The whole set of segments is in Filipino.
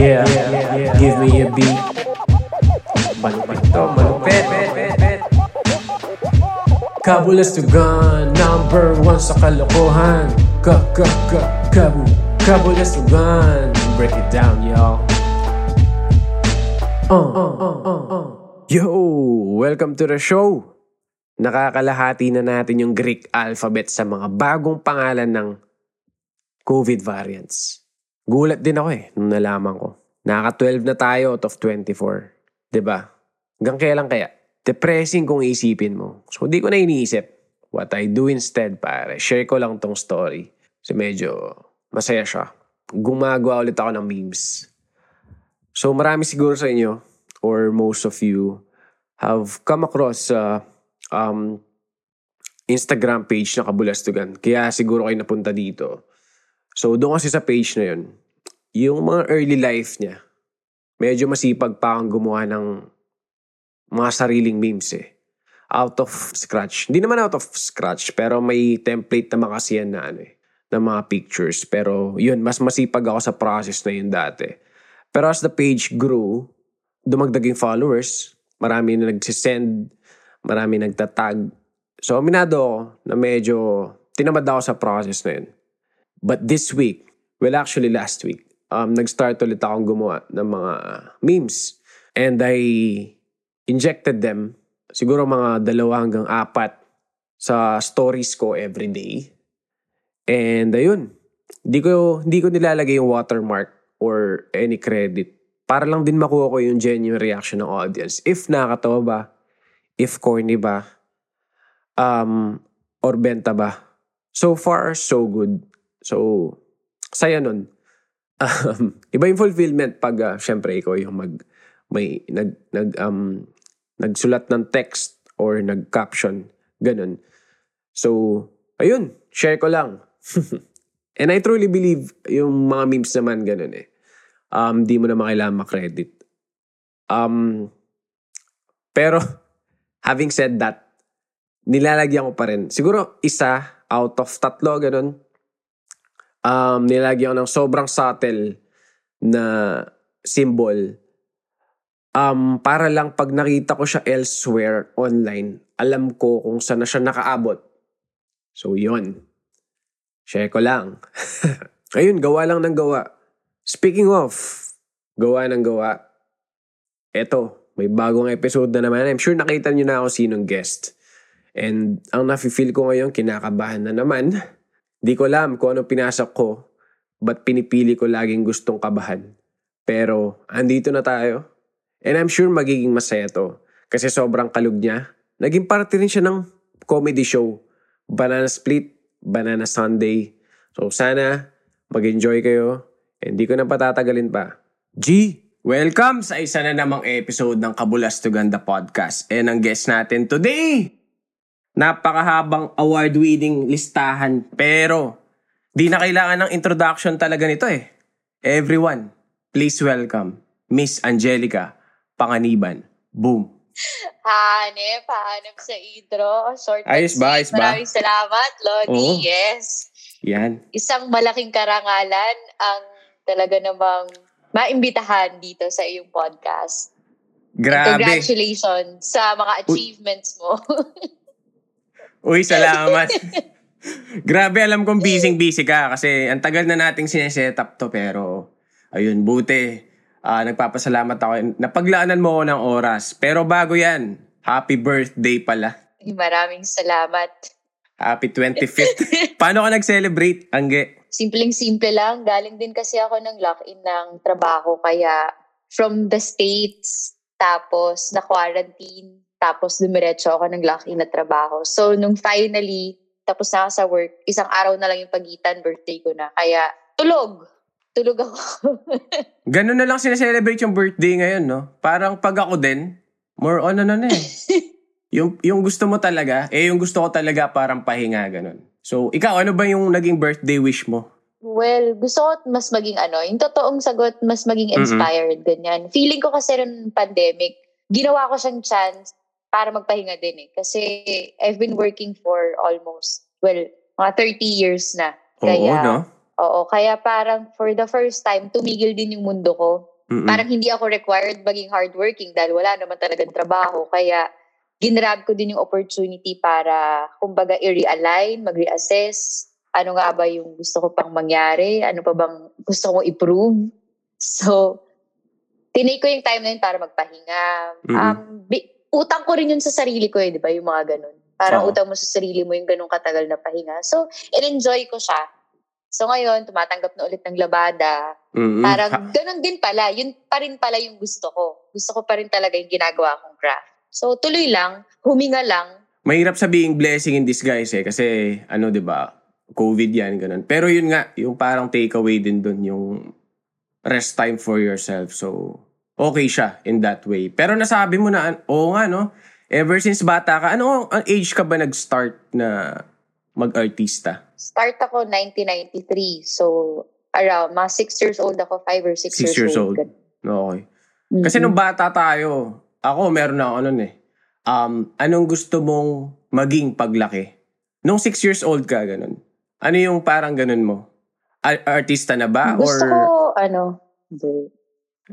Yeah, give me a beat. Malupit to, malupit. Number one sa kalokohan. Ka, ka, ka, kabu, kabulastugan. Break it down, y'all. Uh, uh, uh, uh, uh. Yo, welcome to the show. Nakakalahati na natin yung Greek alphabet sa mga bagong pangalan ng COVID variants. Gulat din ako eh, nung nalaman ko. Nakaka-12 na tayo out of 24. ba? Diba? Hanggang kailan kaya? Depressing kung isipin mo. So, hindi ko na iniisip. What I do instead, pare, share ko lang tong story. Kasi medyo masaya siya. Gumagawa ulit ako ng memes. So, marami siguro sa inyo, or most of you, have come across uh, um, Instagram page na Kabulastugan. Kaya siguro kayo napunta dito. So, doon kasi sa page na yun, yung mga early life niya, medyo masipag pa akong gumawa ng mga sariling memes eh. Out of scratch. Hindi naman out of scratch, pero may template naman kasi yan na ano eh, ng mga pictures. Pero yun, mas masipag ako sa process na yun dati. Pero as the page grew, dumagdag followers, marami na nagsisend, marami nagtatag. So, aminado ako na medyo tinamad ako sa process na yun. But this week, well actually last week, um, nag-start ulit akong gumawa ng mga memes. And I injected them, siguro mga dalawa hanggang apat sa stories ko every day. And ayun, hindi ko, hindi ko nilalagay yung watermark or any credit para lang din makuha ko yung genuine reaction ng audience. If nakakatawa ba, if corny ba, um, or benta ba. So far, so good. So, saya nun um, iba yung fulfillment pag uh, syempre ikaw yung mag may nag nag um nagsulat ng text or nag-caption ganun. So, ayun, share ko lang. And I truly believe yung mga memes naman ganun eh. Um, di mo na makailangan makredit. Um, pero, having said that, nilalagyan ko pa rin. Siguro, isa out of tatlo, ganun, um, nilagyan ng sobrang subtle na symbol um, para lang pag nakita ko siya elsewhere online, alam ko kung saan na siya nakaabot. So, yon Share ko lang. Ayun, gawa lang ng gawa. Speaking of, gawa ng gawa. Eto, may bagong episode na naman. I'm sure nakita niyo na ako sinong guest. And ang nafe-feel ko ngayon, kinakabahan na naman Di ko alam kung ano pinasok ko, but pinipili ko laging gustong kabahan. Pero, andito na tayo. And I'm sure magiging masaya to. Kasi sobrang kalug niya. Naging parte rin siya ng comedy show. Banana Split, Banana Sunday. So sana mag-enjoy kayo. Hindi ko na patatagalin pa. G! Welcome sa isa na namang episode ng Kabulastugan the Podcast. And ang guest natin today, napakahabang award-winning listahan. Pero, di na kailangan ng introduction talaga nito eh. Everyone, please welcome Miss Angelica Panganiban. Boom. Hanep, hanep sa intro. Short ayos ba, ayos ba? Maraming salamat, Lodi. Oo. Yes. Yan. Isang malaking karangalan ang talaga namang maimbitahan dito sa iyong podcast. Grabe. And congratulations sa mga achievements mo. Uy, salamat. Grabe, alam kong busy-busy ka kasi ang tagal na nating sineset up to pero ayun, buti. Uh, nagpapasalamat ako. Napaglaanan mo ako ng oras. Pero bago yan, happy birthday pala. Maraming salamat. Happy 25th. Paano ka nag-celebrate, Angge? Simpleng-simple lang. Galing din kasi ako ng lock-in ng trabaho. Kaya from the States, tapos na-quarantine, tapos dumiretso ako ng lucky na trabaho. So, nung finally, tapos na ako sa work, isang araw na lang yung pagitan, birthday ko na. Kaya, tulog. Tulog ako. Ganun na lang sineselebrate yung birthday ngayon, no? Parang pag ako din, more on ano na eh. yung, yung gusto mo talaga, eh yung gusto ko talaga parang pahinga, ganun. So, ikaw, ano ba yung naging birthday wish mo? Well, gusto ko mas maging ano, yung totoong sagot, mas maging inspired, Mm-mm. ganyan. Feeling ko kasi rin pandemic, ginawa ko siyang chance para magpahinga din eh. Kasi I've been working for almost, well, mga 30 years na. Kaya, oo, no? Oo, kaya parang for the first time, tumigil din yung mundo ko. Mm-mm. Parang hindi ako required maging hardworking dahil wala naman talagang trabaho. Kaya ginrab ko din yung opportunity para, kumbaga, i-realign, mag-reassess. Ano nga ba yung gusto ko pang mangyari? Ano pa bang gusto kong i-prove? So, tinake ko yung time na yun para magpahinga. Mm-mm. Um, bi- utang ko rin yun sa sarili ko eh, di ba? Yung mga ganun. Parang Oo. utang mo sa sarili mo yung ganung katagal na pahinga. So, in-enjoy ko siya. So ngayon, tumatanggap na ulit ng labada. Mm-mm. Parang ganun din pala. Yun pa rin pala yung gusto ko. Gusto ko pa rin talaga yung ginagawa kong craft. So tuloy lang, huminga lang. mahirap sabihing blessing in disguise eh. Kasi, ano, di ba? COVID yan, ganun. Pero yun nga, yung parang takeaway din dun, yung rest time for yourself. So, okay siya in that way. Pero nasabi mo na, oo nga, no? Ever since bata ka, ano ang age ka ba nag-start na mag-artista? Start ako 1993. So around, mga 6 years old ako, 5 or 6 Six years, years old. Ganun. Okay. Kasi Mhm. nung bata tayo, ako meron na ako nun eh. Um, anong gusto mong maging paglaki? Nung six years old ka, ganun. Ano yung parang ganun mo? Ar- artista na ba? Gusto Or, ko, ano.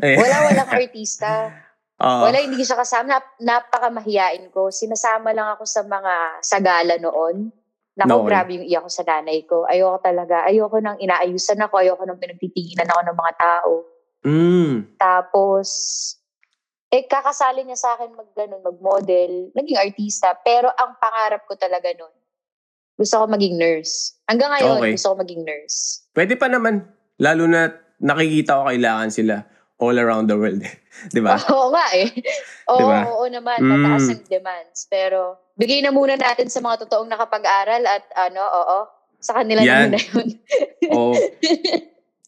Eh, wala walang artista. oo. Wala, hindi siya kasama. Nap- napakamahiyain ko. Sinasama lang ako sa mga sagala noon. Naku, grabe yung iyak ko sa nanay ko. Ayoko talaga. Ayoko nang inaayusan ako. Ayoko nang pinagtitinginan ako ng mga tao. Mm. Tapos, eh, kakasali niya sa akin mag, ganun, mag-model. Naging artista. Pero ang pangarap ko talaga noon, gusto ko maging nurse. Hanggang ngayon, Okay. gusto ko maging nurse. Pwede pa naman. Lalo na nakikita ko kailangan sila all around the world. Di ba? Oo nga eh. Oo, Diba? oo naman. Mm. Mataas ang demands. Pero bigay na muna natin sa mga totoong nakapag-aral at ano, oo, sa kanila Yan. na muna yun. Oo.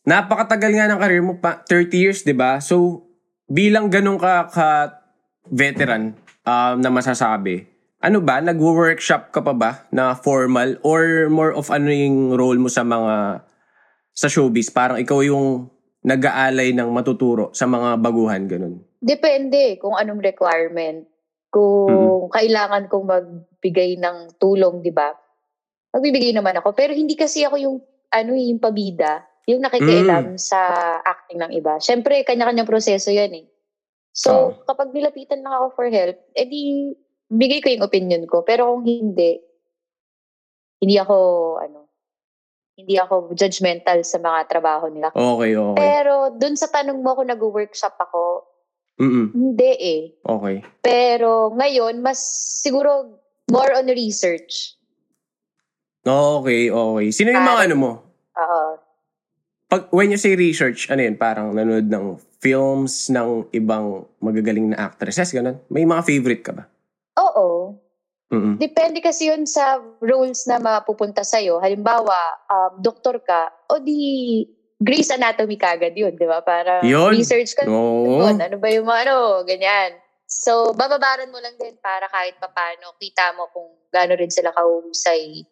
Napakatagal nga ng career mo pa. 30 years, di ba? So, bilang ganun ka, ka veteran um, na masasabi, ano ba? Nag-workshop ka pa ba na formal or more of ano yung role mo sa mga sa showbiz? Parang ikaw yung nag-aalay ng matuturo sa mga baguhan, ganun. Depende kung anong requirement. Kung kailangan kong magbigay ng tulong, di ba? Magbibigay naman ako. Pero hindi kasi ako yung, ano, yung pabida. Yung nakikialam sa acting ng iba. Siyempre, kanya-kanyang proseso yan eh. So, Oo. kapag nilapitan lang ako for help, edi bigay ko yung opinion ko. Pero kung hindi, hindi ako, ano, hindi ako judgmental sa mga trabaho nila. Okay, okay. Pero dun sa tanong mo kung nag-workshop ako, Mm-mm. hindi eh. Okay. Pero ngayon, mas siguro more on research. Okay, okay. Sino yung mga ano mo? Oo. Pag, when you say research, ano yun? Parang nanonood ng films ng ibang magagaling na actresses, ganun? May mga favorite ka ba? Oo. Mm-mm. Depende kasi yun sa roles na mapupunta sa'yo. Halimbawa, um, doktor ka, o di Grey's Anatomy kagad yun, di ba? Para Yun. research ka Oo. Yun, ano ba yung mga ano, ganyan. So, bababaran mo lang din para kahit papano, kita mo kung gaano rin sila kahusay.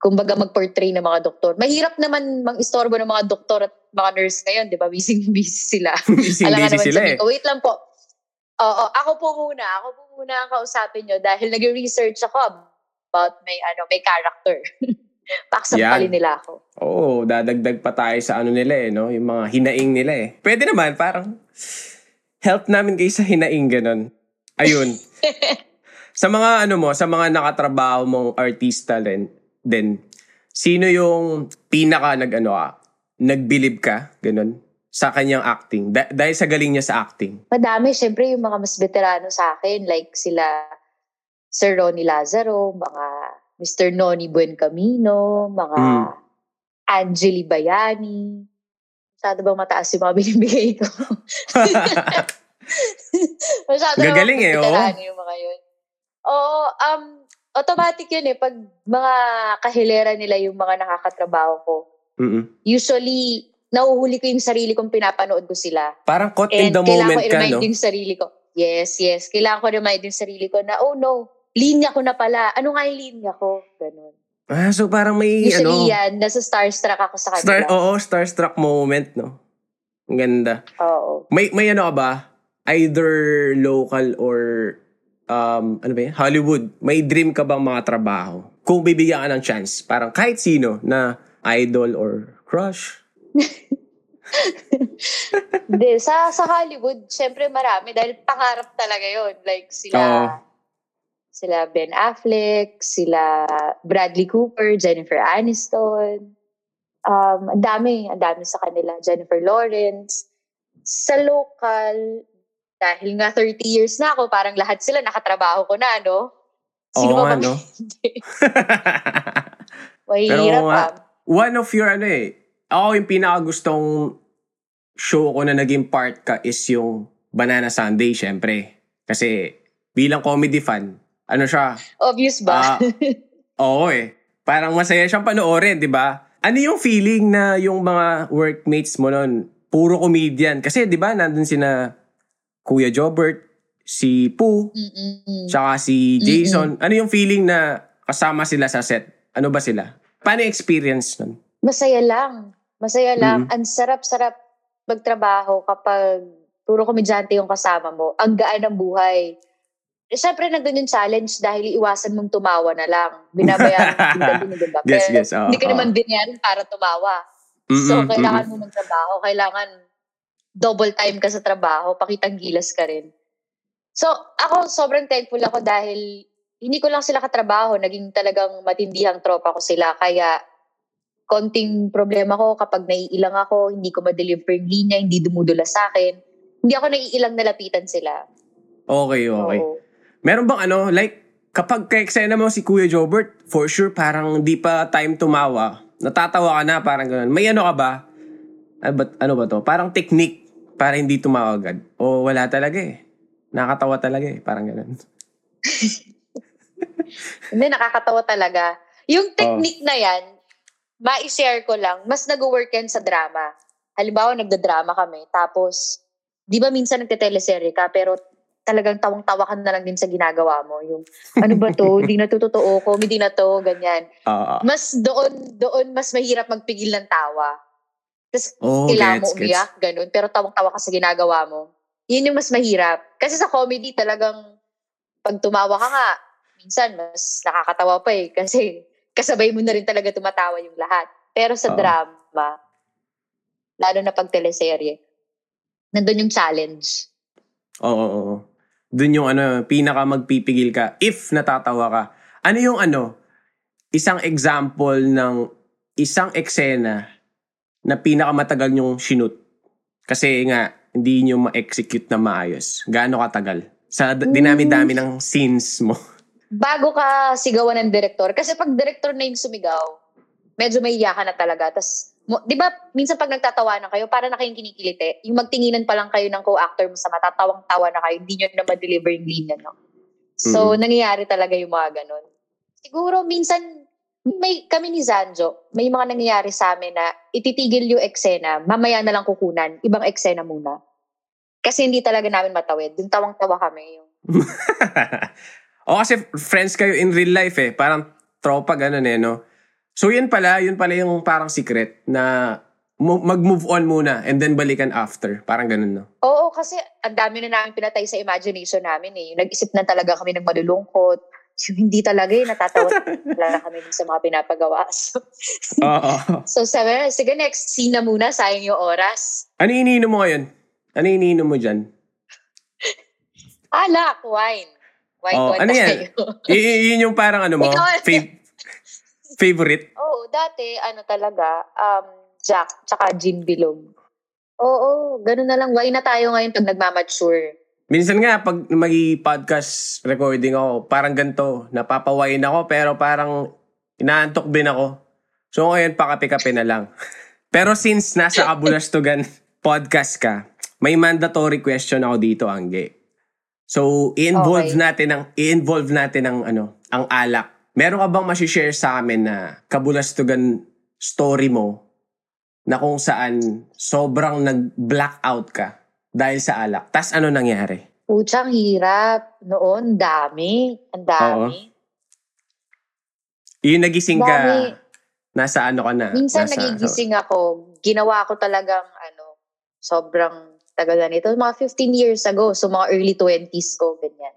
Kumbaga mag-portray ng mga doktor. Mahirap naman mang-istorbo ng mga doktor at mga nurse ngayon, di ba? Busy, busy sila. busy, Alam nga busy naman sila eh. ko, wait lang po. Oo, ako po muna. Ako po muna ang kausapin nyo dahil nag-research ako about may, ano, may character. Paksampalin nila ako. Oo, dadagdag pa tayo sa ano nila eh, no? Yung mga hinaing nila eh. Pwede naman, parang help namin kayo sa hinaing, ganun. Ayun. sa mga ano mo, sa mga nakatrabaho mong artista din, din sino yung pinaka nag ano ah, nagbilib ka, ganun, sa kanyang acting? Da- dahil sa galing niya sa acting. Madami, syempre, yung mga mas veterano sa akin, like sila Sir Ronnie Lazaro, mga Mr. Noni Buencamino, mga Mm. Angeli Bayani. Masyado bang mataas yung mga binibigay ko? Masyado Gagaling eh, veterano yung mga yun. Oo, um, automatic yun eh. Pag mga kahilera nila yung mga nakakatrabaho ko, Mm-mm. usually, nahuhuli ko yung sarili kong pinapanood ko sila. Parang caught in And the kailangan moment ko ka, i-remind no? yung sarili ko. Yes, yes. Kailangan ko remind yung sarili ko na, oh no, linya ko na pala. Ano nga yung linya ko? Ganun. Ah, so parang may Usually ano, yan, nasa starstruck ako sa star, kanila. oo, starstruck moment, no? Ang ganda. Oo. May may ano ka ba? Either local or um ano ba yan? Hollywood. May dream ka bang mga trabaho? Kung bibigyan ka ng chance, parang kahit sino na idol or crush. Hindi, sa, sa Hollywood, syempre marami dahil pangarap talaga yon Like sila, Oo. sila Ben Affleck, sila Bradley Cooper, Jennifer Aniston. Um, ang dami, ang dami sa kanila. Jennifer Lawrence. Sa local, dahil nga 30 years na ako, parang lahat sila nakatrabaho ko na, no? Oo nga, ba no? hindi? Mahirap Pero ah. One of your ano eh, ako yung pinakagustong show ko na naging part ka is yung Banana Sunday, syempre. Kasi bilang comedy fan, ano siya, Obvious ba? Ah, oo eh. Parang masaya siyang panoorin, di ba? Ano yung feeling na yung mga workmates mo nun, puro comedian? Kasi di ba, nandun sina Kuya Jobert, si Poo, Mm-mm. tsaka si Jason. Ano yung feeling na kasama sila sa set? Ano ba sila? Paano experience nun? Masaya lang. Masaya lang. Mhm. Ang sarap-sarap magtrabaho kapag puro komedyante yung kasama mo. Ang gaan ng buhay. Eh, Siyempre, nandun yung challenge dahil iwasan mong tumawa na lang. Binabayaran mo ba? Yes, yes, oo, hindi ka oo. naman binayaran para tumawa. So, Mm-mm, kailangan mm-mm. mo magtrabaho. Kailangan double time ka sa trabaho. Pakitang gilas ka rin. So, ako sobrang thankful ako dahil hindi ko lang sila katrabaho. Naging talagang matindihang tropa ko sila. Kaya, konting problema ko kapag naiilang ako, hindi ko ma-deliver yung linya, hindi dumudula sa akin. Hindi ako naiilang nalapitan sila. Okay, okay. Oo. Meron bang ano, like, kapag ka-eksena mo si Kuya Jobert, for sure, parang di pa time tumawa. Natatawa ka na, parang ganun. May ano ka ba? Ano ba, ano ba to? Parang technique para hindi tumawa agad. O wala talaga eh. Nakatawa talaga eh. Parang ganun. Hindi, nakakatawa talaga. Yung technique na yan, ma-share ko lang, mas nag-work yan sa drama. Halimbawa, nagda-drama kami, tapos, di ba minsan nagte-teleserye ka, pero talagang tawang-tawa ka na lang din sa ginagawa mo. Yung, ano ba to? Hindi na to totoo, comedy na to, ganyan. Oo. Mas doon, doon, mas mahirap magpigil ng tawa. Tapos, oh, kailangan mo gets, gets. umiyak, ganun. Pero tawang-tawa ka sa ginagawa mo. Yun yung mas mahirap. Kasi sa comedy talagang pag tumawa ka nga, minsan mas nakakatawa pa eh. Kasi kasabay mo na rin talaga tumatawa yung lahat. Pero sa Oo. drama, lalo na pag teleserye, nandun yung challenge. Oo, oo, oo. Doon yung ano, pinaka magpipigil ka if natatawa ka. Ano yung ano, isang example ng isang eksena na pinakamatagal nyong shoot. Kasi nga, hindi nyo ma-execute na maayos. Gaano katagal? Sa d- dinami-dami ng scenes mo. Bago ka sigawan ng director, kasi pag director na yung sumigaw, medyo may iyakan na talaga. Tapos, mo- di ba, minsan pag nagtatawanan kayo, para na kayong kinikiliti, yung magtinginan pa lang kayo ng co-actor mo sa mata, tawang-tawa na kayo, hindi nyo na ma-deliver yung linya, no? So, nangyayari talaga yung mga ganun. Siguro, minsan, may kami ni Zanjo, may mga nangyayari sa amin na ititigil yung eksena, mamaya na lang kukunan, ibang eksena muna. Kasi hindi talaga namin matawid. Yung tawang-tawa kami. Yung, o kasi friends kayo in real life eh. Parang tropa ganun eh, no? So yun pala, yun pala yung parang secret na mo- mag-move on muna and then balikan after. Parang ganun, no? Oo, kasi ang dami na namin pinatay sa imagination namin eh. Yung nag-isip na talaga kami ng malulungkot. Yung hindi talaga eh, natatawa talaga kami sa mga pinapagawa. So, Oo. so sabi na, sige next scene na muna, sayang yung oras. ano iniinom mo ngayon? Ano iniinom mo dyan? Alak, wine. Wine Oh, oh, ano yan? Y- yun yung parang ano mo? Fav- favorite? Oo, dati, ano talaga, um, Jack, tsaka gin bilog. Oo, ganun na lang. Wine na tayo ngayon pag nagmamature. Minsan nga, pag mag-podcast recording ako, parang ganito, napapawain ako, pero parang inaantok din ako. So ngayon, pakape-kape na lang. pero since nasa Kabulastugan podcast ka, may mandatory question ako dito, Angge. So, i-involve Okay. natin ang i-involve natin ang ano, ang alak. Meron ka bang ma-share sa amin na Kabulastugan story mo na kung saan sobrang nag-blackout ka dahil sa alak. Tas ano nangyari? Putsang hirap. Noon, dami. Ang dami. Yung nagising ka, Dami. nasa ano ka na? Minsan nasa, nagigising ako, ginawa ko talagang ano, sobrang tagal na nito. Mga 15 years ago, so mga early 20s ko, ganyan.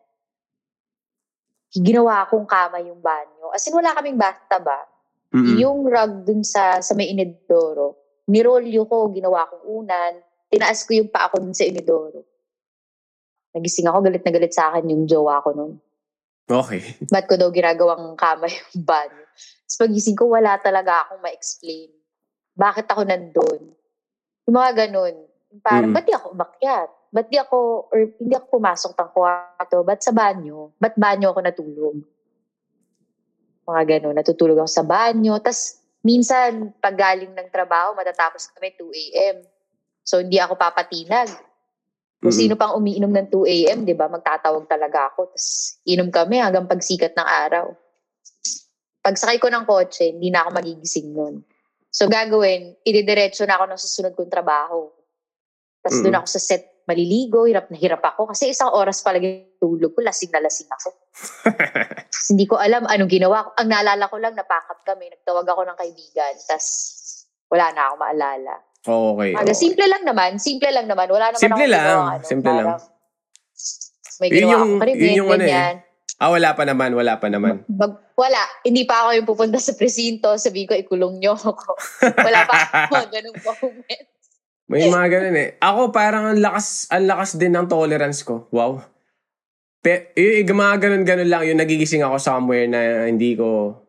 Ginawa akong kama yung banyo. As in, wala kaming bathtub ba? Mm-mm. Yung rug dun sa, sa may inidoro, nirolyo ko, ginawa kong unan. tinaas ko yung pa ako dun sa inidoro. Nagising ako, galit na galit sa akin yung jowa ko nun. Okay. Ba't ko daw ginagawang kama yung banyo? Tapos pagising ko, wala talaga akong ma-explain. Bakit ako nandun? Yung mga ganun. Parang, Mm. ba't di ako umakyat? Ba't di ako, or hindi ako pumasok ng kwarto? Ba't sa banyo? Ba't banyo ako natulog? Mga ganun, natutulog ako sa banyo. Tapos, minsan, pag galing ng trabaho, matatapos kami 2 a.m. So, hindi ako papatinag. Kung Mm-mm. sino pang umiinom ng 2 a.m., di ba, magtatawag talaga ako. Tapos, inom kami hanggang pagsikat ng araw. Pagsakay ko ng kotse, hindi na ako magigising nun. So, gagawin, ididiretso na ako ng susunod kong trabaho. Tapos, Mm. doon ako sa set, maliligo, hirap na hirap ako. Kasi isang oras pa lang yung tulog ko, lasing na lasing ako. Hindi ko alam anong ginawa ko. Ang naalala ko lang, napack up kami, nagtawag ako ng kaibigan. Tapos, wala na ako maalala. okay. Aga, okay. simple lang naman. Simple lang naman. Wala naman Simple akong lang. ginawa, ano, Simple lang. May Yun ginawa yung- akong krimen, yun yung ano eh. Ah, wala pa naman, wala pa naman. Bag- wala. Hindi pa ako yung pupunta sa presinto. Sabi ko, ikulong niyo ako. wala pa ako. Ganun moment. May mga ganun eh. Ako parang ang lakas, ang lakas din ng tolerance ko. Wow. Pe, y- y- mga ganun-ganun lang yung nagigising ako somewhere na hindi ko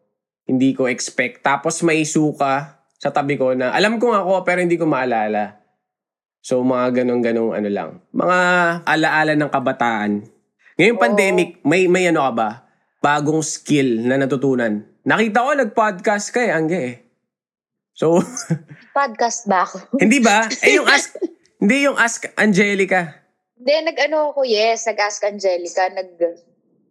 hindi ko expect. Tapos may suka sa tabi ko na alam ko nga ako pero hindi ko maalala. So mga ganun-ganun ano lang. Mga alaala ng kabataan. Ngayong Oo. pandemic, may may ano ka ba? Bagong skill na natutunan. Nakita ko nag-podcast ka eh, Angge eh. So, Podcast ba ako? hindi ba? Eh yung ask, hindi yung ask Angelica. Then, nag-ano ako, yes, nag-ask Angelica, nag,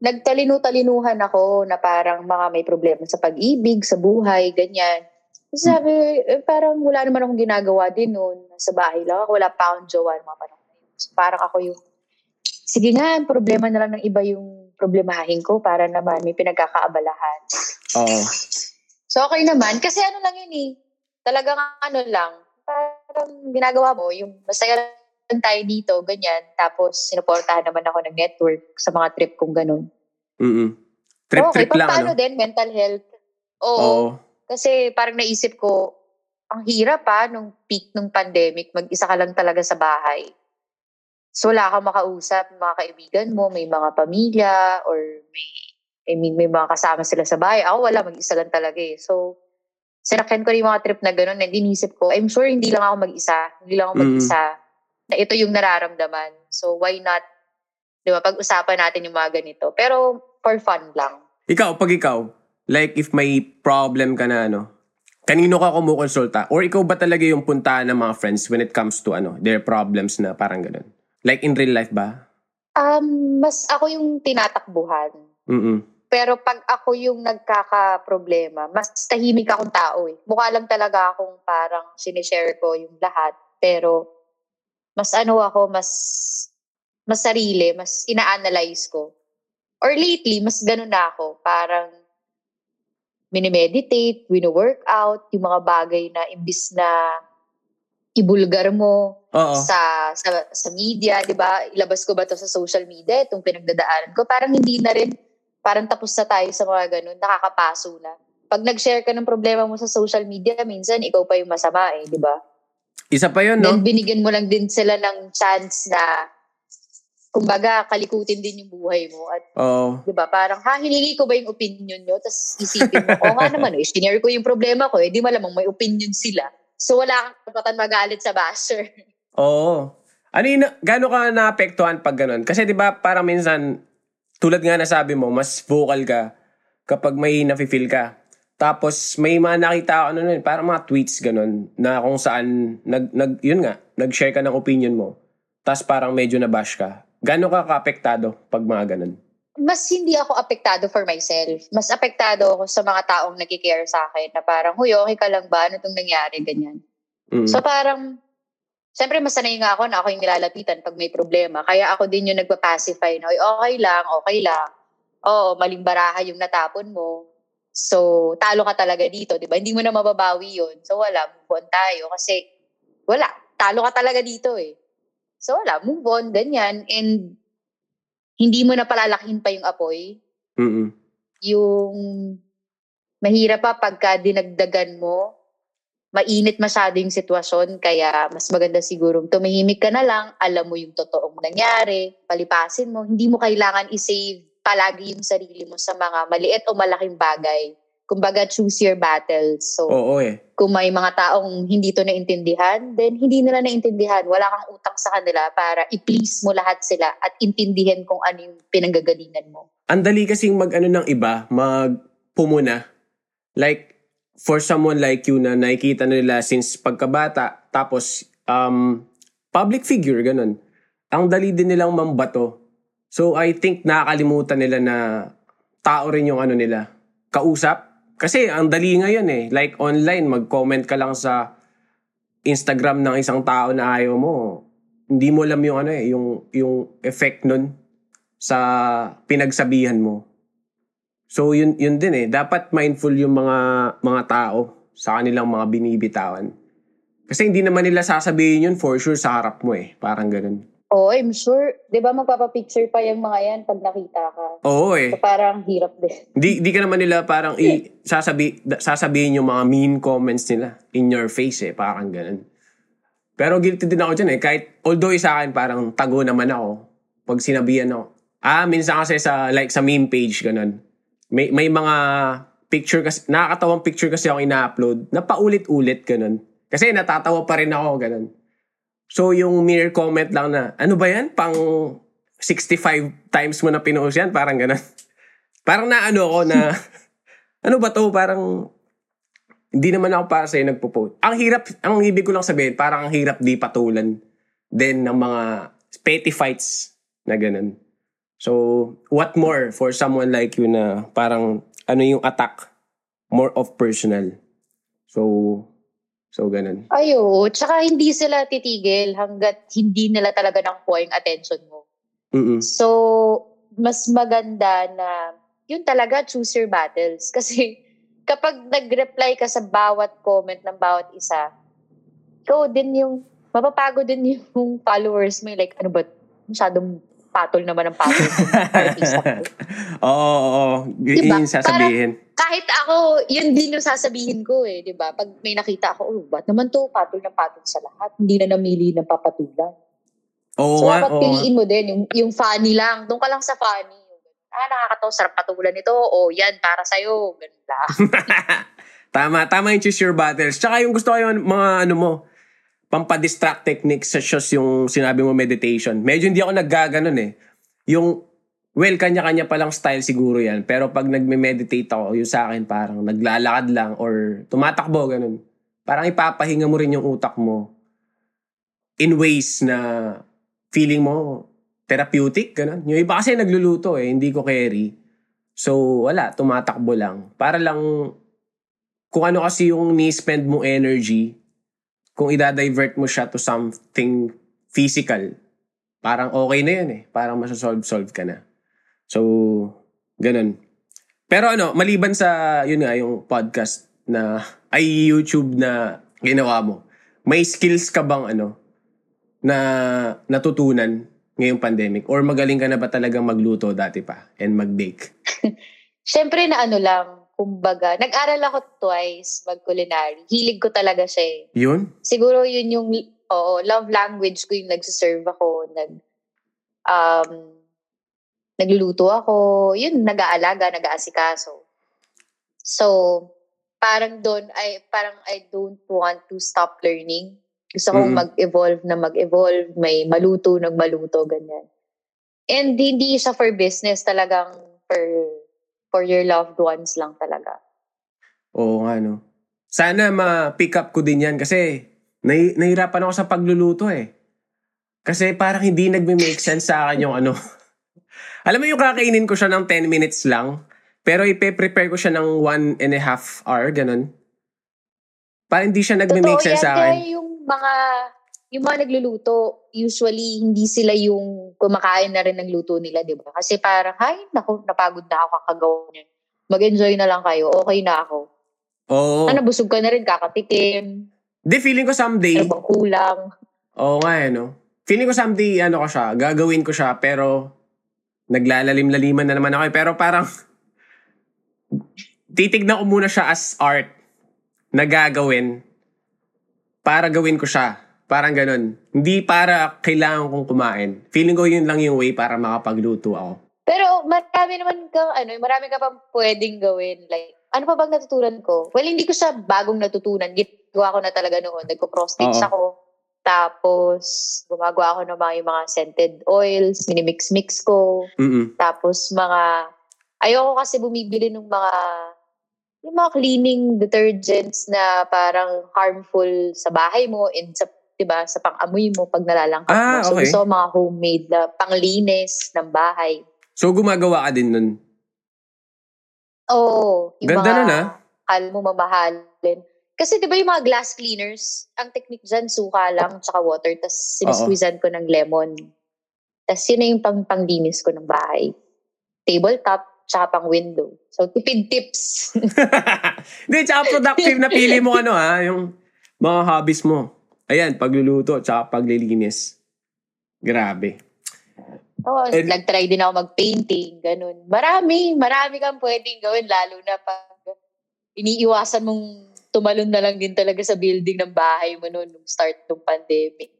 nagtalino-talinuhan ako na parang mga may problema sa pag-ibig, sa buhay, ganyan. Tapos Sabi, eh, parang wala naman akong ginagawa din noon. Sa bahay lang ako, wala pa akong jowa mga yun. So, parang ako yung, sige nga, problema na lang ng iba yung problemahin ko para naman may pinagkakaabalahan. Oo. So, okay naman. Kasi ano lang yun eh. Talagang ano lang. Parang ginagawa mo, yung masaya lang tayo dito, ganyan. Tapos, sinuportahan naman ako ng network sa mga trip kong ganun. Mm-mm. Trip-trip okay, lang, paano ano? din, mental health. Oo. Oo. Kasi parang naisip ko, ang hirap pa nung peak nung pandemic, mag-isa ka lang talaga sa bahay. So, wala kang makausap, mga kaibigan mo, may mga pamilya, or may, I mean, may mga kasama sila sa bahay. Ako, wala, mag-isa lang talaga eh. So, sinakyan ko rin yung mga trip na gano'n, and inisip ko, I'm sure hindi lang ako mag-isa. Hindi lang ako Mm. mag-isa. Na ito yung nararamdaman. So, why not, di ba, pag-usapan natin yung mga ganito. Pero, for fun lang. Ikaw, pag ikaw, like if may problem ka na, ano, kanino ka kumukonsulta? Or ikaw ba talaga yung puntahan ng mga friends when it comes to, ano, their problems na parang ganun? Like in real life ba? Um, mas ako yung tinatakbuhan. Mm-mm. Pero pag ako yung nagkaka-problema, mas tahimik akong tao eh. Mukha lang talaga akong parang sinishare ko yung lahat. Pero mas ano ako, mas mas sarili, mas ina-analyze ko. Or lately, mas ganun na ako. Parang minimeditate, wino-workout, yung mga bagay na imbis na ibulgar mo, Oo. sa sa sa media, 'di ba? Ilabas ko ba 'to sa social media itong pinagdadaanan ko? Parang hindi na rin parang tapos na tayo sa mga ganun, nakakapaso na. Pag nag-share ka ng problema mo sa social media, minsan ikaw pa yung masama eh, 'di ba? Isa pa yun, no? Then binigyan mo lang din sila ng chance na kumbaga kalikutin din yung buhay mo at Oo. 'di ba? Parang ha hiningi ko ba yung opinion nyo? Tapos isipin mo, o nga naman, eh, shinare ko yung problema ko, eh di malamang may opinion sila. So wala kang kapatan magalit sa basher. Oo. Ano yun, gano'n ka naapektuhan pag ganun? Kasi di ba parang minsan, tulad nga nasabi mo, mas vocal ka kapag may nafe-feel ka. Tapos may mga nakita ako ano nun, parang mga tweets ganun, na kung saan, nag, nag, yun nga, nag-share ka ng opinion mo. Tapos parang medyo nabash ka. Gano'n ka kaapektado pag mga ganun? mas hindi ako apektado for myself. Mas apektado ako sa mga taong nagkikare sa akin na parang, huy, okay ka lang ba? Ano itong nangyari? Ganyan. Mm. So parang, syempre masanay nga ako na ako yung nilalapitan pag may problema. Kaya ako din yung nagpa-pacify na, "Uy, okay lang, okay lang. Oo, maling baraha yung natapon mo. So, talo ka talaga dito, di ba? Hindi mo na mababawi yun. So, wala, move on tayo. Kasi, wala, talo ka talaga dito eh. So, wala, move on, ganyan. And, hindi mo na palalakihin pa yung apoy. Mm-mm. Yung, mahirap pa pagka dinagdagan mo, mainit masyado yung sitwasyon, kaya mas maganda siguro tumahimik ka na lang, alam mo yung totoong nangyari, palipasin mo, hindi mo kailangan i-save palagi yung sarili mo sa mga maliit o malaking bagay. Kumbaga, choose your battles. So, Oo eh. kung may mga taong hindi to naintindihan, then hindi nila naintindihan. Wala kang utang sa kanila para i-please mo lahat sila at intindihin kung ano yung pinanggagalingan mo. Ang dali kasing mag ano ng iba, mag pumuna. Like, for someone like you na nakikita nila since pagkabata, tapos um, public figure, ganun. Ang dali din nilang mambato. So, I think nakakalimutan nila na tao rin yung ano nila, kausap. Kasi ang dali ngayon eh. Like online, mag-comment ka lang sa Instagram ng isang tao na ayaw mo. Hindi mo alam yung ano eh, yung, yung effect nun sa pinagsabihan mo. So yun yun din eh. Dapat mindful yung mga mga tao sa kanilang mga binibitawan. Kasi hindi naman nila sasabihin yun for sure sa harap mo eh. Parang ganun. Oo, I'm sure. Di ba magpapapicture pa yung mga yan pag nakita ka? Oo eh. So parang hirap din. Di, di ka naman nila parang i, sasabi, sasabihin yung mga mean comments nila in your face eh. Parang ganun. Pero guilty din ako dyan eh. Kahit, although sa akin parang tago naman ako. Pag sinabihan ako. Ah, minsan kasi sa, like sa meme page, ganun. May, may mga picture kasi, nakakatawang picture kasi ako ina-upload na paulit-ulit, ganun. Kasi natatawa pa rin ako, ganun. So, yung mere comment lang na, ano ba yan? Pang 65 times mo na pinost yan? Parang ganun. Parang naano ako na, ano ba to? Parang, hindi naman ako para sa'yo nagpo-post. Ang hirap, ang ibig ko lang sabihin, parang ang hirap di patulan din ng mga petty fights na ganun. So, what more for someone like you na parang, ano yung attack? More of personal. So, so ganun. Ayo, tsaka hindi sila titigil hanggat hindi nila talaga nakuha yung attention mo. Mm-mm. So, mas maganda na yun talaga choose your battles. Kasi kapag nag-reply ka sa bawat comment ng bawat isa, ikaw din yung, mapapagod din yung followers mo. Like, ano ba, masyadong patol naman ang patol. oo, oo, oo. Y- Diba? Yun yung sasabihin. Kahit ako, yun din yung sasabihin ko eh, di ba? Pag may nakita ako, oh, ba't naman to patol na patol sa lahat? Hindi na namili ng papatulan. Oo So, nga, dapat oo piliin mo din yung, yung funny lang. Doon ka lang sa funny. Ah, nakakatawa, sarap patulan nito. O, yan, para sa'yo. Ganun lang. tama, tama yung choose your battles. Tsaka yung gusto ko yung mga ano mo, pampadistract techniques such as yung sinabi mo meditation. Medyo hindi ako naggaganon eh. Yung, well, kanya-kanya palang style siguro yan. Pero pag nagme-meditate ako, yung sa akin parang naglalakad lang or tumatakbo, ganun. Parang ipapahinga mo rin yung utak mo in ways na feeling mo therapeutic, ganun. Yung iba kasi nagluluto eh, hindi ko carry. So, wala, tumatakbo lang. Para lang, kung ano kasi yung ni-spend mo energy, kung ida-divert mo siya to something physical, parang okay na yun eh. Parang masasolve-solve ka na. So, ganun. Pero ano, maliban sa, yun nga, yung podcast na, ay YouTube na ginawa mo, may skills ka bang ano, na natutunan ngayong pandemic? Or magaling ka na ba talagang magluto dati pa and mag-bake? Siyempre na ano lang, kumbaga, nag-aral ako twice mag-culinary. Hilig ko talaga siya eh. Yun? Siguro yun yung, oo, love language ko yung nagsiserve ako. Nag, um, nagluluto ako. Yun, nag-aalaga, nag-aasikaso. So, parang doon, I, parang I don't want to stop learning. Gusto kong Mm. mag-evolve na mag-evolve. May maluto, nagmaluto, ganyan. And hindi siya for business talagang for for your loved ones lang talaga. Oo nga, no. Sana ma-pick up ko din yan kasi nahi- nahirapan ako sa pagluluto eh. Kasi parang hindi nagme-make sense sa akin yung ano. Alam mo yung kakainin ko siya ng 10 minutes lang, pero ipe-prepare ko siya ng one and a half hour, ganun. Parang hindi siya nagme-make Totoo sense yan, sa kaya akin. yung mga yung mga nagluluto, usually hindi sila yung kumakain na rin ng luto nila, di ba? Kasi parang, ay, naku, napagod na ako kakagawa niyan. Mag-enjoy na lang kayo, okay na ako. Oo. Ano, busog ka na rin, kakatikim. Di, feeling ko someday, Ano bang kulang? Oo nga eh, no? Feeling ko someday, ano ko siya, gagawin ko siya, pero naglalalim-laliman na naman ako eh. Pero parang, titignan ko muna siya as art na gagawin para gawin ko siya. Parang ganun. Hindi para kailangan kong kumain. Feeling ko yun lang yung way para makapagluto ako. Pero marami naman kang ano, marami ka pang pwedeng gawin. Like, ano pa bang natutunan ko? Well, hindi ko sa bagong natutunan. Ginagawa ko na talaga noon. Nagko-cross stitch Oo. ako. Tapos, gumagawa ako ng mga, yung mga scented oils, minimix-mix ko. Mm-mm. Tapos, mga, ayoko kasi bumibili ng mga, yung mga cleaning detergents na parang harmful sa bahay mo and sa, diba, sa pang-amoy mo pag nalalangkap Ah, mo. So, okay. gusto ko mga homemade na panglinis ng bahay. So, gumagawa ka din nun. Oo. yung Ganda mga, nun, ah. Kala mo mamahalin. Kasi di ba yung mga glass cleaners, ang technique dyan, suka lang, tsaka water, tapos sinisqueezan ko ng lemon. Tapos yun na yung pang panglinis ko ng bahay. Tabletop, tsaka pang window. So, tipid tips. Hindi, tsaka productive na pili mo ano ha, yung mga hobbies mo. Ayan, pagluluto, tsaka paglilinis. Grabe. Oo, And- nag-try din ako mag-painting, ganun. Marami, marami kang pwedeng gawin, lalo na pag iniiwasan mong tumalon na lang din talaga sa building ng bahay mo noon nung start ng pandemic.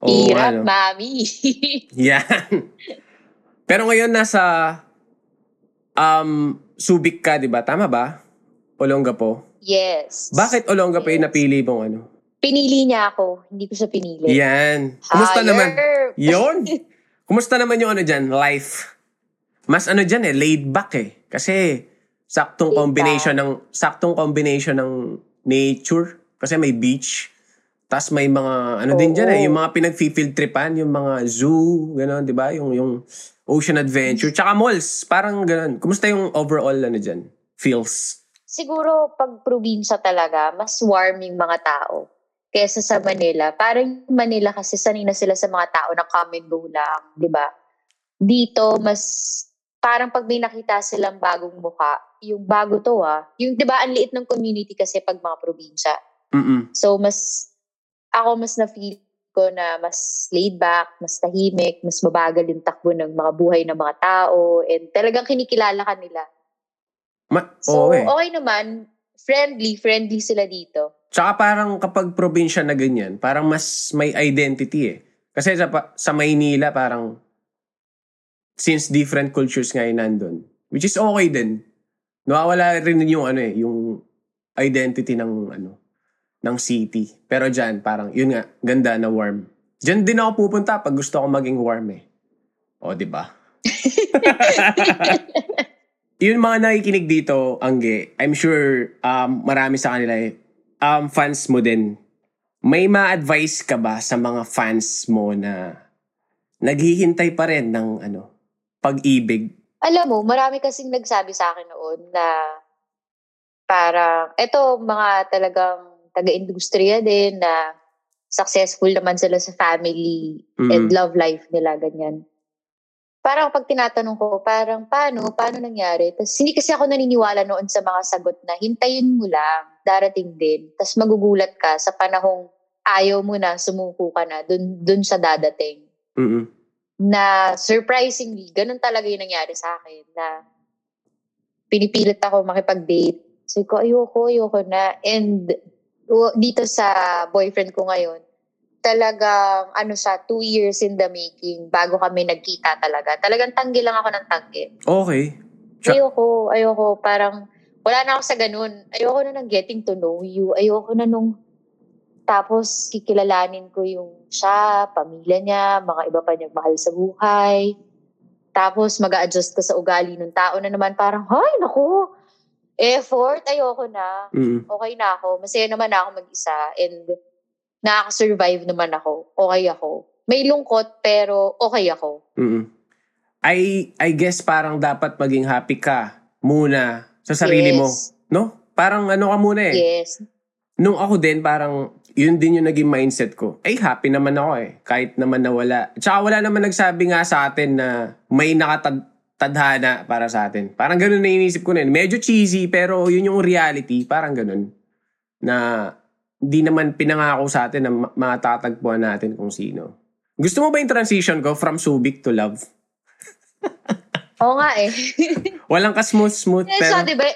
Oo, Hirap, ano. mami. Yan. Pero ngayon nasa um, Subic ka, di ba? Tama ba? Olongapo. yes. Bakit Olongapo yung Yes. napili mong ano? Pinili niya ako, hindi ko siya pinili. Yan. Kumusta Higher. naman? Yon. Kumusta naman yung ano dyan? Life. Mas ano dyan eh, laid back eh. Kasi saktong Laid combination ng saktong combination ng nature kasi may beach. Tapos may mga ano din Oo. dyan eh, yung mga pinag-field tripan, yung mga zoo, gano'n, 'di ba? Yung yung ocean adventure, tsaka malls, parang gano'n. Kumusta yung overall ano dyan? Feels. Siguro pag probinsya talaga, mas warm yung mga tao kesa sa Manila. Parang Manila kasi sanay na sila sa mga tao na come and go lang, di ba? Dito, mas parang pag may nakita silang bagong muka, yung bago to ah, yung di ba ang liit ng community kasi pag mga probinsya. Mm. So mas, ako mas na-feel ko na mas laid back, mas tahimik, mas mabagal yung takbo ng mga buhay ng mga tao, and talagang kinikilala ka nila. Ma- So, eh. okay naman. Friendly, friendly sila dito. Tsaka parang kapag probinsya na ganyan, parang mas may identity eh. Kasi sa, sa Maynila parang since different cultures nga yung nandun, which is okay din. Nawawala rin yung ano eh, yung identity ng ano ng city. Pero dyan, parang, yun nga, ganda na warm. Dyan din ako pupunta pag gusto ko maging warm eh. O, di ba? yun mga nakikinig dito, Angge, I'm sure um, marami sa kanila eh, um, fans mo din. May ma-advise ka ba sa mga fans mo na naghihintay pa rin ng ano, pag-ibig? Alam mo, marami kasing nagsabi sa akin noon na parang, eto mga talagang taga-industriya din na successful naman sila sa family and Mm. love life nila, ganyan. Parang pag tinatanong ko, parang paano? Paano nangyari? Tapos hindi kasi ako naniniwala noon sa mga sagot na hintayin mo lang, darating din. Tapos magugulat ka sa panahong ayaw mo na, sumuko ka na, dun, dun sa dadating. Mm-mm. Na surprisingly, ganun talaga yung nangyari sa akin na pinipilit ako makipag-date. Sabi ko, ayoko, ayoko na. And dito sa boyfriend ko ngayon, talagang ano siya, two years in the making bago kami nagkita talaga. Talagang tanggi lang ako ng tanggi. Okay. Siya- Ayoko, ayoko. Parang wala na ako sa ganun. Ayoko na ng getting to know you. Ayoko na nung tapos kikilalanin ko yung siya, pamilya niya, mga iba pa niyang mahal sa buhay. Tapos mag adjust ka sa ugali ng tao na naman parang, hay, naku, effort, ayoko na. Mm-mm. Okay na ako. Masaya naman ako mag-isa and nakaka-survive naman ako. Okay ako. May lungkot pero okay ako. Mm-mm. I, I guess parang dapat maging happy ka muna sa sarili mo. Yes. No? Parang ano ka muna eh. Yes. Nung ako din, parang yun din yung naging mindset ko. Ay, happy naman ako eh. Kahit naman nawala. Tsaka wala naman nagsabi nga sa atin na may nakatadhana para sa atin. Parang ganun na inisip ko na yun. Medyo cheesy, pero yun yung reality. Parang ganun. Na hindi naman pinangako sa atin na ma- matatagpuan natin kung sino. Gusto mo ba yung transition ko from Subic to love? Oo nga eh. Walang ka-smooth-smooth, pero... so, di ba,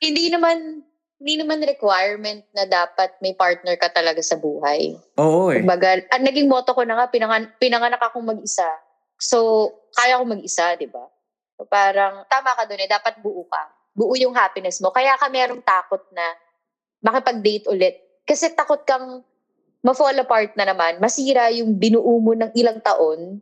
hindi naman, hindi naman requirement na dapat may partner ka talaga sa buhay. Oo eh. Kumbaga, ang naging motto ko na nga, pinangan, pinanganak akong mag-isa. So, kaya ko mag-isa, di ba? So, parang, tama ka doon eh, dapat buo ka. Buo yung happiness mo. Kaya ka merong takot na makipag-date ulit. Kasi takot kang ma-fall apart na naman, masira yung binuo mo ng ilang taon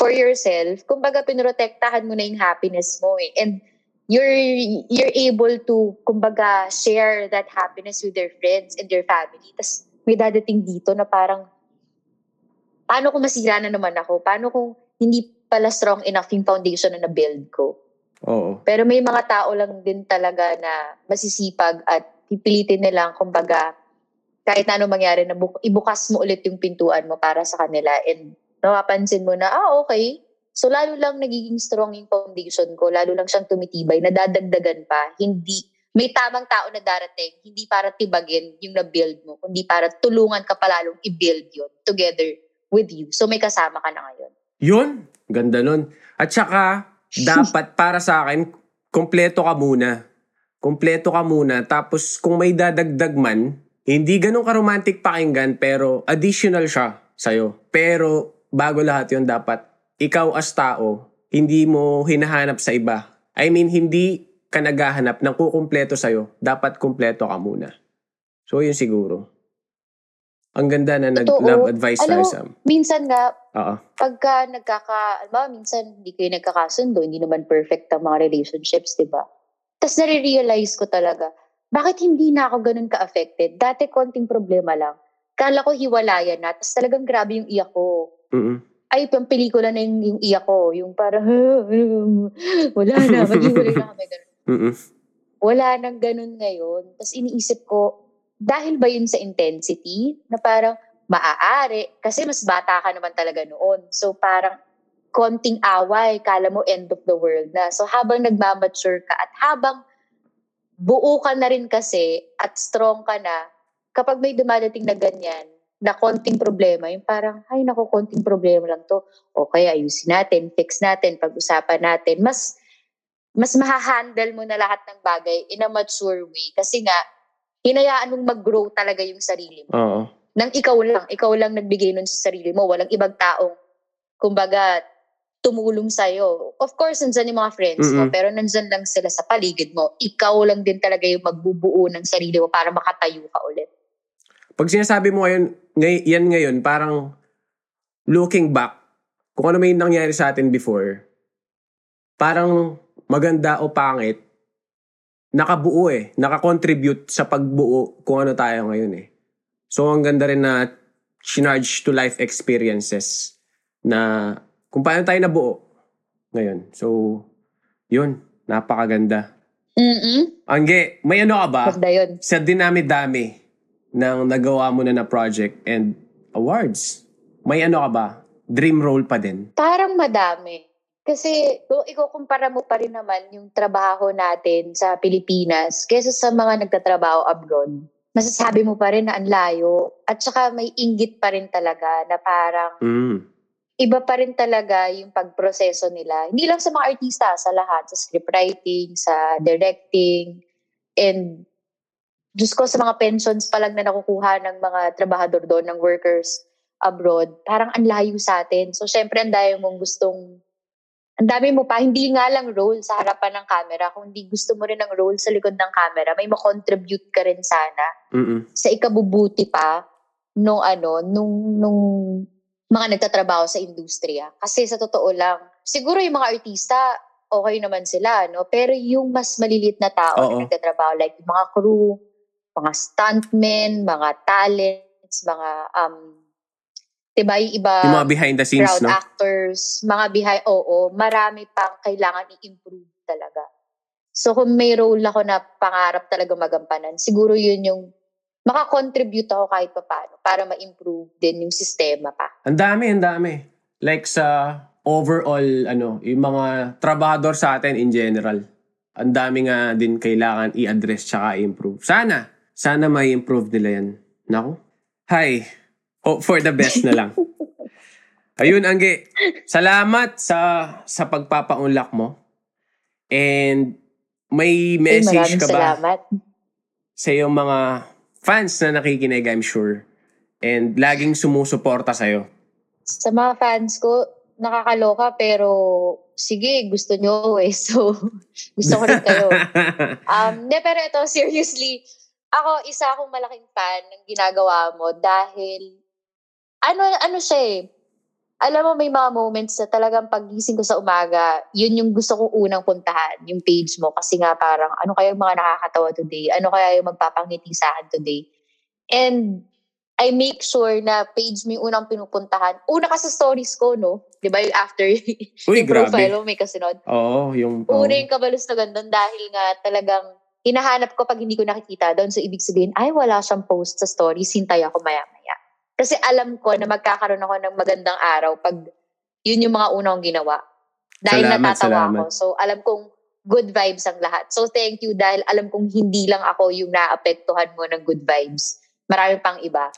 for yourself. Kumbaga, pinrotektahan mo na yung happiness mo eh. And you're you're able to kumbaga share that happiness with your friends and your family. Tapos may dadating dito na parang paano kung masira na naman ako? Paano kung hindi pala strong enough yung foundation na na-build ko? Oo. Pero may mga tao lang din talaga na masisipag at pipilitin nilang kumbaga kahit na ano mangyari na bu- ibukas mo ulit yung pintuan mo para sa kanila and napapansin mo na ah okay So lalo lang nagiging strong yung foundation ko, lalo lang siyang tumitibay, nadadagdagan pa, hindi, may tamang tao na darating, hindi para tibagin yung na-build mo, kundi para tulungan ka palalong i-build yun together with you. So may kasama ka na ngayon. Yun, ganda nun. At saka, dapat para sa akin, kompleto ka muna. Kompleto ka muna. Tapos kung may dadagdag man, hindi ganun ka-romantic pakinggan, pero additional siya sa'yo. Pero bago lahat yun, dapat ikaw as tao, hindi mo hinahanap sa iba. I mean, hindi ka naghahanap ng kukumpleto sa'yo. Dapat kumpleto ka muna. So, yun siguro. Ang ganda na nag-love advice Alam tayo. Minsan nga, Oo. pagka nagkaka, alam mo, minsan hindi kayo nagkakasundo, hindi naman perfect ang mga relationships, di ba? Tapos nare-realize ko talaga, bakit hindi na ako ganun ka-affected? Dati konting problema lang. Kala ko hiwalayan na, tapos talagang grabe yung iyak ko. Mm-mm. Ay, yung pelikula na yung, yung iyak ko. Yung parang, wala na, maghiwalay na kami. Ganun. Mm-mm. Wala nang ganun ngayon. Tapos iniisip ko, dahil ba yun sa intensity? Na parang, maaari. Kasi mas bata ka naman talaga noon. So parang, konting away, kala mo end of the world na. So habang nagmamature ka at habang buo ka na rin kasi at strong ka na, kapag may dumadating na ganyan, na konting problema, yung parang, ay naku, konting problema lang to. Okay, ayusin natin, fix natin, pag-usapan natin. Mas, mas mahahandle mo na lahat ng bagay in a mature way. Kasi nga, hinayaan mong mag-grow talaga yung sarili mo. Oo. Nang ikaw lang, ikaw lang nagbigay nun sa sarili mo. Walang ibang taong, kumbaga, tumulong sa'yo. Of course, nandyan yung mga friends mo, Mm-mm. pero nandyan lang sila sa paligid mo. Ikaw lang din talaga yung magbubuo ng sarili mo para makatayo ka ulit. Pag sinasabi mo ngayon, ngay- yan ngayon, parang looking back, kung ano may nangyari sa atin before, parang maganda o pangit, nakabuo eh. Nakakontribute sa pagbuo kung ano tayo ngayon eh. So, ang ganda rin na chinarge to life experiences na kung paano tayo nabuo ngayon. So, yun. Napakaganda. Mm-mm. Angge, may ano ka ba? Yun. sa dinami-dami ng nagawa mo na na project and awards, may ano ka ba? Dream role pa din? Parang madami. Kasi kung ikaw kumpara mo pa rin naman yung trabaho natin sa Pilipinas kaysa sa mga nagtatrabaho abroad, masasabi mo pa rin na ang layo. At saka may inggit pa rin talaga na parang Mm. iba pa rin talaga yung pagproseso nila. Hindi lang sa mga artista, sa lahat. Sa scriptwriting, sa directing, and Diyos ko, sa mga pensions pa lang na nakukuha ng mga trabahador doon, ng workers abroad, parang ang layo sa atin. So, syempre, ang dami mong gustong, ang dami mo pa, hindi nga lang role sa harapan ng camera, kung hindi gusto mo rin ng role sa likod ng camera, may makontribute ka rin sana Mm-mm. sa ikabubuti pa nung ano, nung, nung mga nagtatrabaho sa industriya. Kasi sa totoo lang, siguro yung mga artista, okay naman sila, no? Pero yung mas malilit na tao Oo. na nagtatrabaho, like yung mga crew, mga stuntmen, mga talents, mga, um, diba yung iba, yung mga behind the scenes, crowd no? actors, mga behind, oo, marami pang kailangan i-improve talaga. So kung may role ako na pangarap talaga magampanan, siguro yun yung makakontribute ako kahit pa paano para ma-improve din yung sistema pa. Ang dami, ang dami. Like sa overall, ano, yung mga trabahador sa atin in general. Ang dami nga din kailangan i-address tsaka i-improve. Sana, sana may improve nila yan. Naku. Hi. Hope for the best na lang. Ayun, Angge. Salamat sa sa pagpapaunlak mo. And may Ay, message ka ba salamat. sa iyong mga fans na nakikinig, I'm sure. And laging sumusuporta sa'yo. Sa mga fans ko, nakakaloka pero sige, gusto nyo eh. So, gusto ko rin kayo. um, de, pero ito, seriously, ako, isa akong malaking fan ng ginagawa mo dahil, ano, ano siya eh, alam mo, may mga moments na talagang pagising ko sa umaga, yun yung gusto kong unang puntahan, yung page mo. Kasi nga parang, ano kaya yung mga nakakatawa today? Ano kaya yung magpapangiti sa akin today? And I make sure na page mo yung unang pinupuntahan. Una ka sa stories ko, no? Di ba yung after Uy, yung grabe. profile mo, may kasunod. Oo, yung... oo. Una yung kabalos na gandun dahil nga talagang hinahanap ko pag hindi ko nakikita doon. So, ibig sabihin, ay, wala siyang post sa stories, hintay ako maya-maya. Kasi alam ko na magkakaroon ako ng magandang araw pag yun yung mga unang ginawa. Dahil Salamat, natatawa salamat. ako. So, alam kong good vibes ang lahat. So, thank you dahil alam kong hindi lang ako yung naapektuhan mo ng good vibes. Marami pang iba.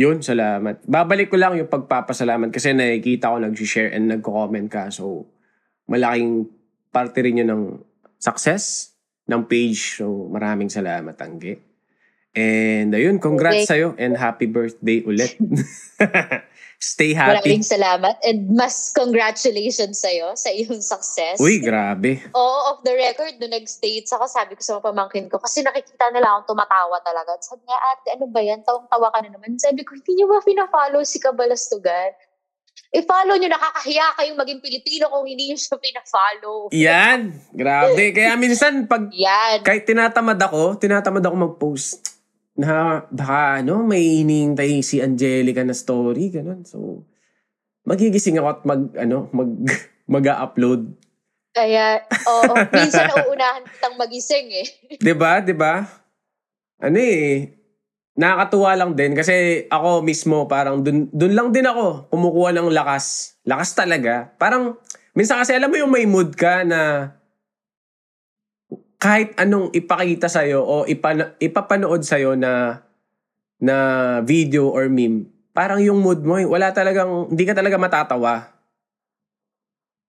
Yun, salamat. Babalik ko lang yung pagpapasalamat kasi nakikita ko nag-share and nagko-comment ka. So, malaking parte rin yun ng success ng page. So, maraming salamat, Angge. And ayun, congrats Okay. sa'yo and happy birthday ulit. Stay happy. Maraming salamat and mas congratulations sa'yo sa iyong success. Uy, grabe. Oo, off the record, nung nag-states ako, sabi ko sa mga pamangkin ko, kasi nakikita nila akong tumatawa talaga. Sabi niya, ate, ano ba yan? Tawang-tawa ka na naman. Sabi ko, hindi niyo ba pina-follow si Kabalastugan? I-follow niyo, nakakahiya kayong maging Pilipino kung hindi niyo siya pina-follow. Yan. Grabe. Kaya minsan, pag Yan. kahit tinatamad ako, tinatamad ako mag-post na baka ano, may hinihintay si Angelica na story, ganun. So, magigising ako at mag, ano, mag, mag-upload. Kaya, oo, minsan nauunahan kitang magising eh. 'Di ba? 'Di ba? Ano eh, nakakatuwa lang din kasi ako mismo parang dun, dun lang din ako kumukuha ng lakas. Lakas talaga. Parang, minsan kasi alam mo yung may mood ka na kahit anong ipakita sa'yo o ipan- ipapanood sa'yo na na video or meme, parang yung mood mo, wala talagang, hindi ka talaga matatawa.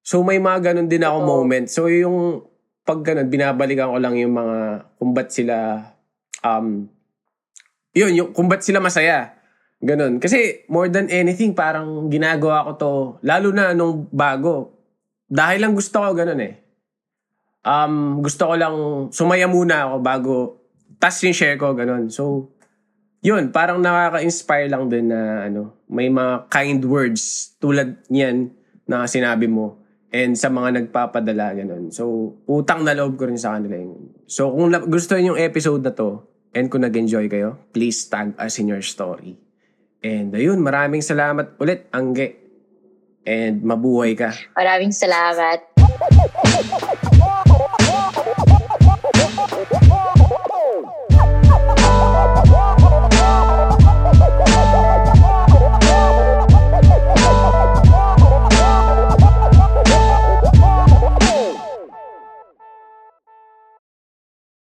So may mga ganun din ako Oo. moment. So yung pag ganun, binabalikan ko lang yung mga kung ba't sila, um, yun, yung kung ba't sila masaya. Ganun. Kasi more than anything, parang ginagawa ko to, lalo na nung bago. Dahil lang gusto ko ganun eh. Um, gusto ko lang sumaya muna ako bago tas yung share ko, ganun. So, yun, parang nakaka-inspire lang din na ano, may mga kind words tulad niyan na sinabi mo and sa mga nagpapadala, ganun. So, utang na loob ko rin sa kanila yun. So, kung gusto niyo yung episode na to and kung nag-enjoy kayo, please tag us in your story. And ayun, maraming salamat ulit, Angge. And mabuhay ka. Maraming salamat.